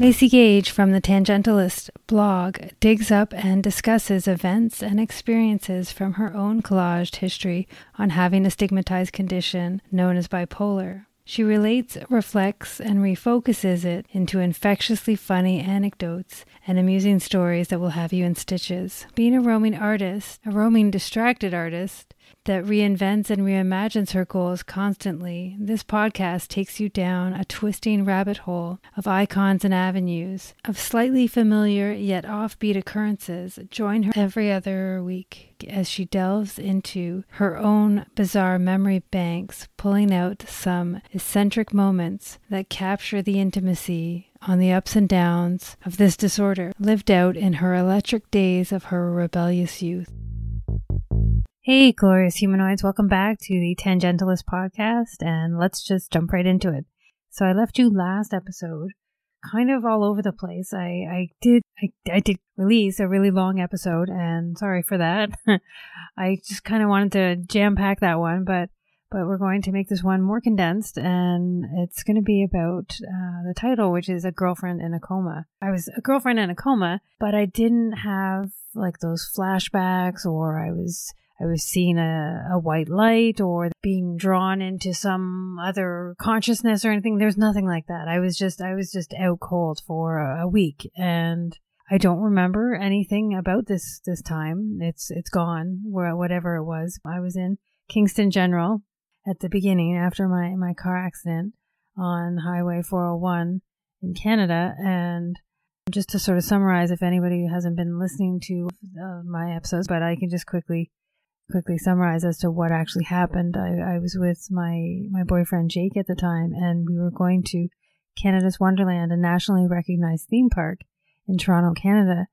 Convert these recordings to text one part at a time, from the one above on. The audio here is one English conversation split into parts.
Macy Gage from the Tangentialist blog digs up and discusses events and experiences from her own collaged history on having a stigmatized condition known as bipolar. She relates, reflects, and refocuses it into infectiously funny anecdotes and amusing stories that will have you in stitches. Being a roaming artist, a roaming distracted artist, that reinvents and reimagines her goals constantly, this podcast takes you down a twisting rabbit hole of icons and avenues, of slightly familiar yet offbeat occurrences. Join her every other week as she delves into her own bizarre memory banks, pulling out some eccentric moments that capture the intimacy on the ups and downs of this disorder lived out in her electric days of her rebellious youth. Hey, glorious humanoids, welcome back to the Tangentialist podcast, and let's just jump right into it. So, I left you last episode kind of all over the place. I, I did I, I did release a really long episode, and sorry for that. I just kind of wanted to jam pack that one, but but we're going to make this one more condensed, and it's going to be about uh, the title, which is a girlfriend in a coma. I was a girlfriend in a coma, but I didn't have like those flashbacks, or I was I was seeing a, a white light or being drawn into some other consciousness or anything. There's nothing like that. I was just, I was just out cold for a, a week and I don't remember anything about this, this time. It's, it's gone where, whatever it was. I was in Kingston General at the beginning after my, my car accident on Highway 401 in Canada and just to sort of summarize if anybody hasn't been listening to uh, my episodes but i can just quickly quickly summarize as to what actually happened. I, I was with my, my boyfriend Jake at the time, and we were going to Canada's Wonderland, a nationally recognized theme park in Toronto, Canada.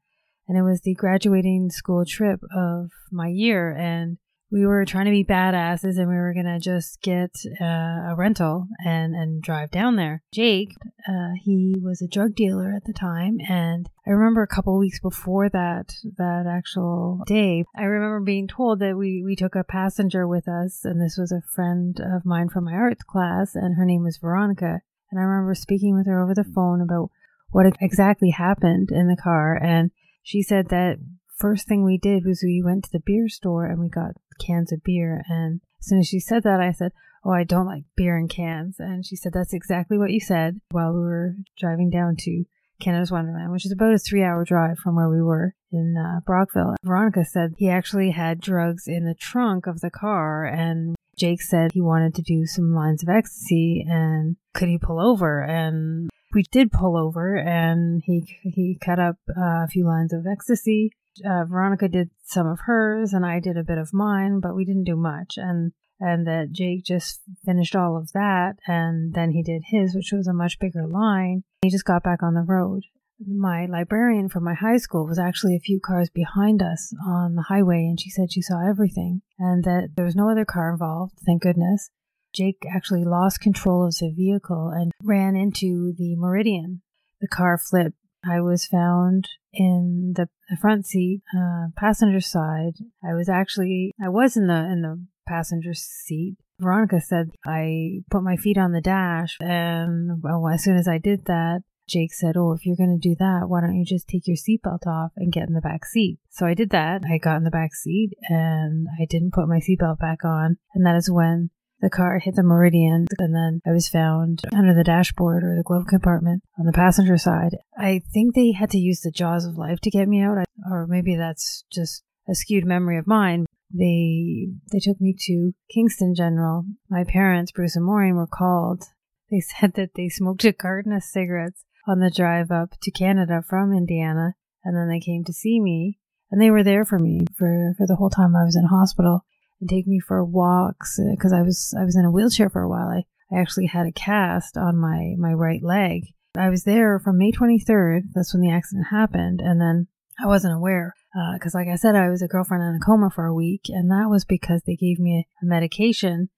And it was the graduating school trip of my year. And we were trying to be badasses and we were to just get uh, a rental and, and drive down there. Jake, uh, he was a drug dealer at the time. And I remember a couple weeks before that, that actual day, I remember being told that we, we took a passenger with us. And this was a friend of mine from my art class and her name was Veronica. And I remember speaking with her over the phone about what exactly happened in the car. And she said that first thing we did was we went to the beer store and we got cans of beer. And as soon as she said that, I said, Oh, I don't like beer in cans. And she said, That's exactly what you said while we were driving down to Canada's Wonderland, which is about a three hour drive from where we were in uh, Brockville. Veronica said he actually had drugs in the trunk of the car and Jake said he wanted to do some lines of ecstasy and could he pull over? And we did pull over and he he cut up uh, a few lines of ecstasy uh, Veronica did some of hers and I did a bit of mine, but we didn't do much. And and that Jake just finished all of that, and then he did his, which was a much bigger line. He just got back on the road. My librarian from my high school was actually a few cars behind us on the highway, and she said she saw everything and that there was no other car involved, thank goodness. Jake actually lost control of the vehicle and ran into the Meridian. The car flipped I was found in the, front seat, uh, passenger side. I was actually, I was in the, in the passenger seat. Veronica said I put my feet on the dash and well, as soon as I did that, Jake said, Oh, if you're going to do that, why don't you just take your seatbelt off and get in the back seat? So I did that. I got in the back seat and I didn't put my seatbelt back on. And that is when the car hit the Meridian, and then I was found under the dashboard or the glove compartment on the passenger side. I think they had to use the jaws of life to get me out, or maybe that's just a skewed memory of mine. They they took me to Kingston General. My parents, Bruce and Maureen, were called. They said that they smoked a carton of cigarettes on the drive up to Canada from Indiana, and then they came to see me, and they were there for me for, for the whole time I was in hospital and take me for walks because uh, I was I was in a wheelchair for a while. I, I actually had a cast on my my right leg. I was there from May 23rd. That's when the accident happened, and then I wasn't aware because, uh, like I said, I was a girlfriend in a coma for a week, and that was because they gave me a, medication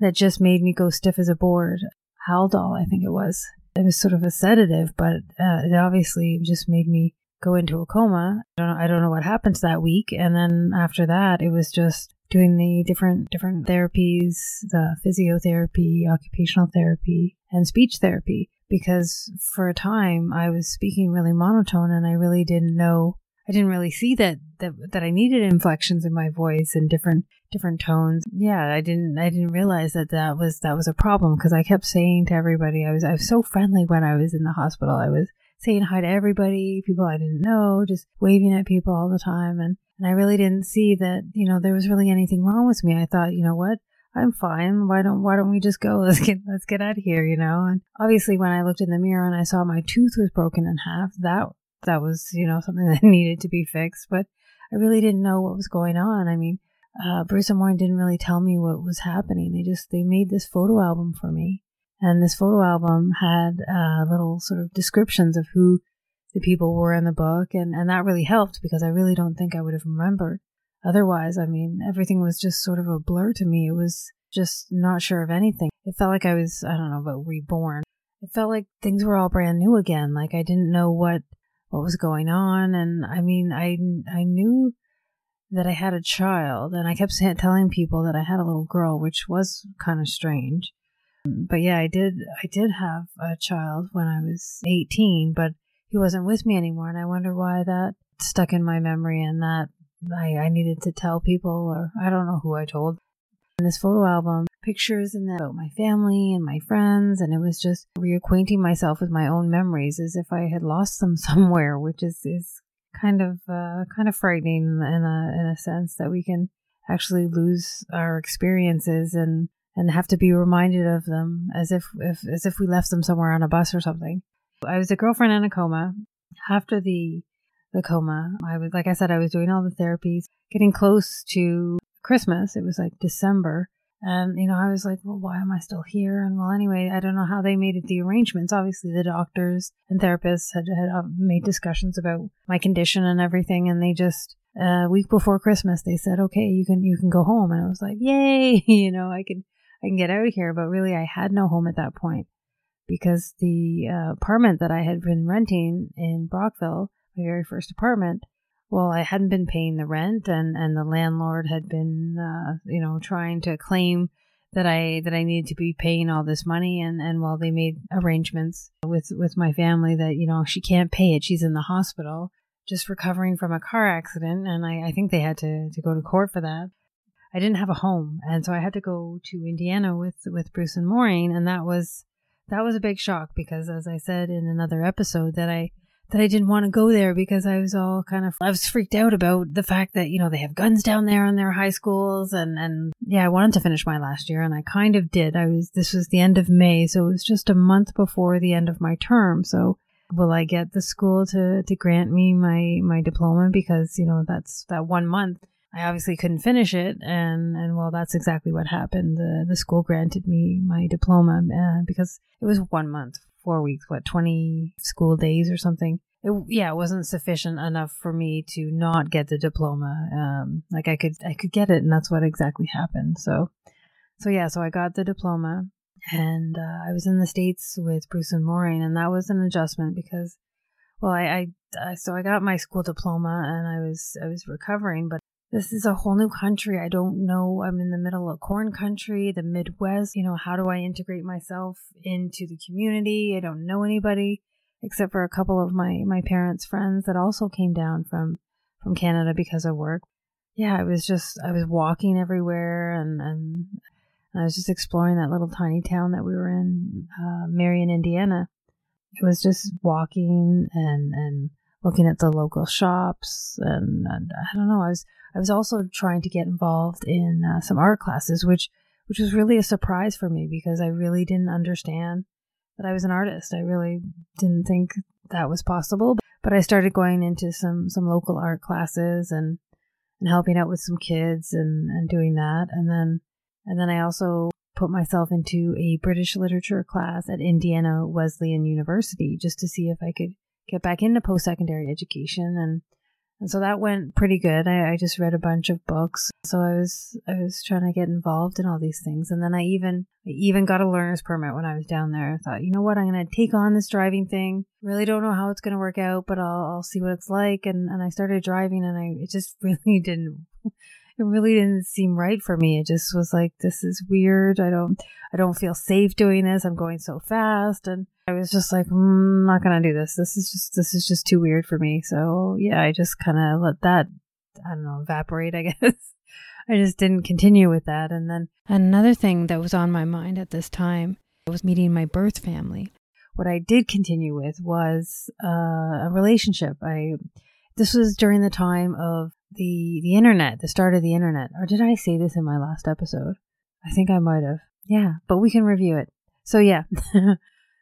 that just made me go stiff as a board. Haldol, I think it was. It was sort of a sedative, but uh, it obviously just made me go into a coma. I don't know, I don't know what happened that week. And then after that, it was just doing the different different therapies, the physiotherapy, occupational therapy, and speech therapy because for a time I was speaking really monotone and I really didn't know I didn't really see that that that I needed inflections in my voice and different different tones. Yeah, I didn't I didn't realize that that was that was a problem because I kept saying to everybody I was I was so friendly when I was in the hospital. I was saying hi to everybody, people I didn't know, just waving at people all the time and and I really didn't see that, you know, there was really anything wrong with me. I thought, you know what? I'm fine. Why don't why don't we just go? Let's get let's get out of here, you know? And obviously when I looked in the mirror and I saw my tooth was broken in half, that that was, you know, something that needed to be fixed. But I really didn't know what was going on. I mean, uh, Bruce and Maureen didn't really tell me what was happening. They just, they made this photo album for me. And this photo album had uh, little sort of descriptions of who the people were in the book. And, and that really helped because I really don't think I would have remembered. Otherwise, I mean, everything was just sort of a blur to me. It was just not sure of anything. It felt like I was, I don't know, but reborn. It felt like things were all brand new again. Like I didn't know what what was going on. And I mean, I, I knew that I had a child and I kept telling people that I had a little girl, which was kind of strange. But yeah, I did, I did have a child when I was 18, but he wasn't with me anymore. And I wonder why that stuck in my memory and that I, I needed to tell people or I don't know who I told. In this photo album, pictures and about my family and my friends, and it was just reacquainting myself with my own memories as if I had lost them somewhere, which is is kind of uh, kind of frightening in a in a sense that we can actually lose our experiences and and have to be reminded of them as if, if as if we left them somewhere on a bus or something. I was a girlfriend in a coma. After the the coma, I was like I said, I was doing all the therapies, getting close to Christmas. It was like December. And, you know, I was like, well, why am I still here? And well, anyway, I don't know how they made it the arrangements. Obviously, the doctors and therapists had, had uh, made discussions about my condition and everything. And they just, a uh, week before Christmas, they said, okay, you can, you can go home. And I was like, yay, you know, I can, I can get out of here. But really, I had no home at that point because the uh, apartment that I had been renting in Brockville, my very first apartment, well, I hadn't been paying the rent, and and the landlord had been, uh, you know, trying to claim that I that I needed to be paying all this money, and and while they made arrangements with with my family that you know she can't pay it, she's in the hospital, just recovering from a car accident, and I, I think they had to to go to court for that. I didn't have a home, and so I had to go to Indiana with with Bruce and Maureen, and that was that was a big shock because, as I said in another episode, that I that I didn't want to go there because I was all kind of I was freaked out about the fact that you know they have guns down there in their high schools and and yeah I wanted to finish my last year and I kind of did. I was this was the end of May so it was just a month before the end of my term. So will I get the school to to grant me my my diploma? Because you know that's that one month I obviously couldn't finish it and and well that's exactly what happened the the school granted me my diploma uh, because it was one month four weeks, what, 20 school days or something. It, yeah, it wasn't sufficient enough for me to not get the diploma. Um, like I could, I could get it, and that's what exactly happened. So, so yeah, so I got the diploma, and uh, I was in the states with Bruce and Maureen, and that was an adjustment because, well, I, I, I so I got my school diploma, and I was, I was recovering, but this is a whole new country. I don't know. I'm in the middle of corn country, the Midwest. You know, how do I integrate myself into the community? I don't know anybody except for a couple of my, my parents' friends that also came down from, from Canada because of work. Yeah, I was just, I was walking everywhere and, and I was just exploring that little tiny town that we were in, uh, Marion, Indiana. It was just walking and, and looking at the local shops and, and I don't know, I was, I was also trying to get involved in uh, some art classes, which which was really a surprise for me because I really didn't understand that I was an artist. I really didn't think that was possible. But I started going into some some local art classes and and helping out with some kids and and doing that. And then and then I also put myself into a British literature class at Indiana Wesleyan University just to see if I could get back into post secondary education and and so that went pretty good. I, I, just read a bunch of books. So I was I was trying to get involved in all these things. And then I even I even got a learner's permit when I was down there. I thought, you know what, I'm gonna take on this driving thing. Really don't know how it's gonna work out, but I'll I'll see what it's like. And and I started driving and I it just really didn't it really didn't seem right for me. It just was like, this is weird. I don't, I don't feel safe doing this. I'm going so fast. And I was just like, mm, not going to do this. This is just, this is just too weird for me. So yeah, I just kind of let that, I don't know, evaporate, I guess. I just didn't continue with that. And then another thing that was on my mind at this time was meeting my birth family. What I did continue with was uh, a relationship. I this was during the time of the the internet, the start of the internet. Or did I say this in my last episode? I think I might have. Yeah, but we can review it. So yeah.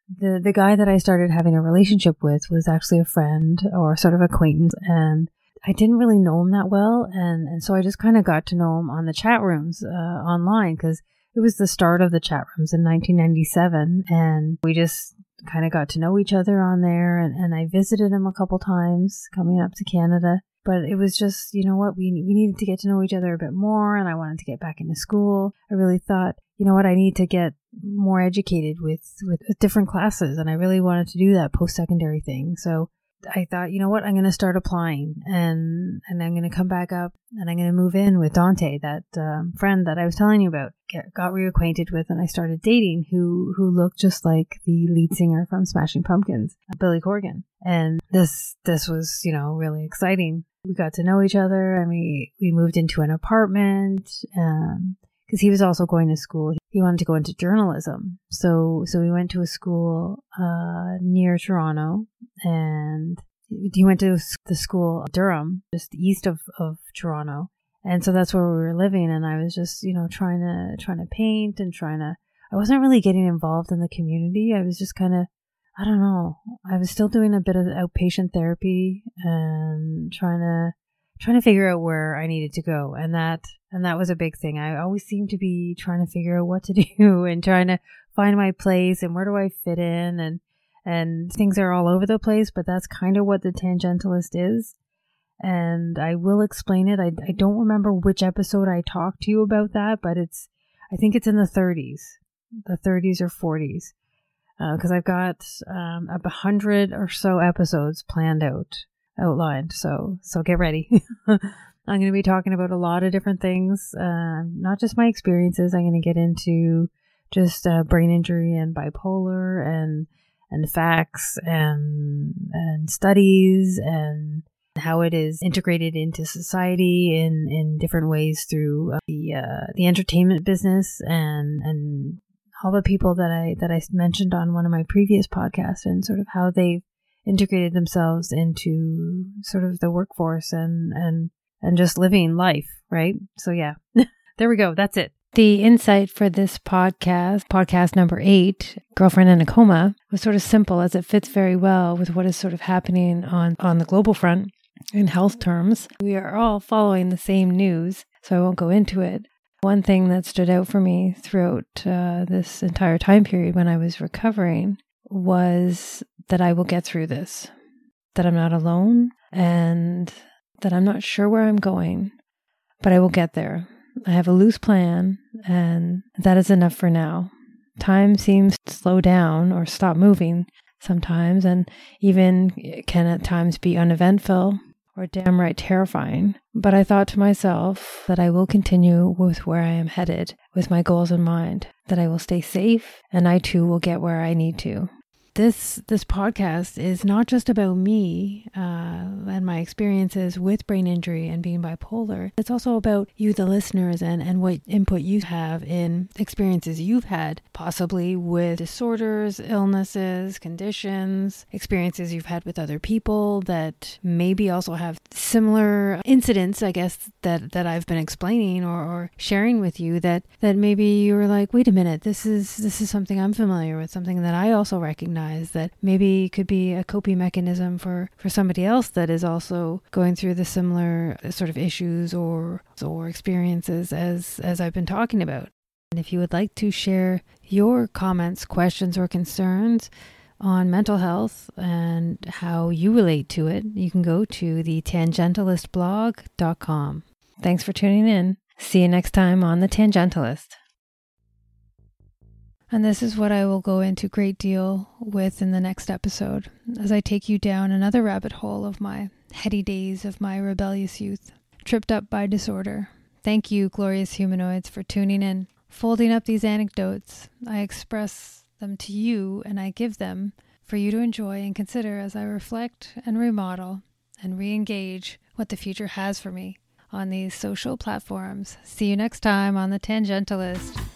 the the guy that I started having a relationship with was actually a friend or sort of acquaintance and I didn't really know him that well and and so I just kind of got to know him on the chat rooms uh, online cuz it was the start of the chat rooms in 1997 and we just kind of got to know each other on there and, and I visited him a couple times coming up to Canada but it was just you know what we we needed to get to know each other a bit more and I wanted to get back into school I really thought you know what I need to get more educated with, with with different classes and I really wanted to do that post secondary thing so I thought, you know what, I'm going to start applying and and I'm going to come back up and I'm going to move in with Dante, that um, friend that I was telling you about. Get, got reacquainted with and I started dating who who looked just like the lead singer from Smashing Pumpkins, Billy Corgan. And this this was, you know, really exciting. We got to know each other and we we moved into an apartment. Um, because he was also going to school. He wanted to go into journalism. So, so we went to a school, uh, near Toronto and he went to the school Durham, just east of, of Toronto. And so that's where we were living. And I was just, you know, trying to, trying to paint and trying to, I wasn't really getting involved in the community. I was just kind of, I don't know. I was still doing a bit of outpatient therapy and trying to, trying to figure out where I needed to go. And that, and that was a big thing. I always seemed to be trying to figure out what to do and trying to find my place and where do I fit in and, and things are all over the place, but that's kind of what the tangentialist is. And I will explain it. I, I don't remember which episode I talked to you about that, but it's, I think it's in the 30s, the 30s or 40s. Because uh, I've got um, a hundred or so episodes planned out outlined. So so get ready. I'm going to be talking about a lot of different things, uh, not just my experiences. I'm going to get into just uh, brain injury and bipolar and and facts and and studies and how it is integrated into society in in different ways through uh, the uh, the entertainment business and and all the people that I that I mentioned on one of my previous podcasts and sort of how they've integrated themselves into sort of the workforce and and and just living life, right? So yeah. there we go. That's it. The insight for this podcast, podcast number eight, Girlfriend in a Coma, was sort of simple as it fits very well with what is sort of happening on, on the global front in health terms. We are all following the same news, so I won't go into it. One thing that stood out for me throughout uh, this entire time period when I was recovering was that I will get through this, that I'm not alone, and that I'm not sure where I'm going, but I will get there. I have a loose plan, and that is enough for now. Time seems to slow down or stop moving sometimes, and even can at times be uneventful or downright terrifying. But I thought to myself that I will continue with where I am headed, with my goals in mind, that I will stay safe, and I too will get where I need to this this podcast is not just about me uh, and my experiences with brain injury and being bipolar. It's also about you, the listeners, and and what input you have in experiences you've had, possibly with disorders, illnesses, conditions, experiences you've had with other people that maybe also have similar incidents. I guess that that I've been explaining or, or sharing with you that that maybe you were like, wait a minute, this is this is something I'm familiar with, something that I also recognize recognize that maybe could be a coping mechanism for, for somebody else that is also going through the similar uh, sort of issues or or experiences as as I've been talking about. And if you would like to share your comments, questions, or concerns on mental health and how you relate to it, you can go to the tangentialistblog.com. Thanks for tuning in. See you next time on The Tangentialist. And this is what I will go into great deal with in the next episode as I take you down another rabbit hole of my heady days of my rebellious youth, tripped up by disorder, Thank you, glorious humanoids, for tuning in. Folding up these anecdotes, I express them to you and I give them for you to enjoy and consider as I reflect and remodel and re engage what the future has for me on these social platforms. See you next time on The Tangentialist.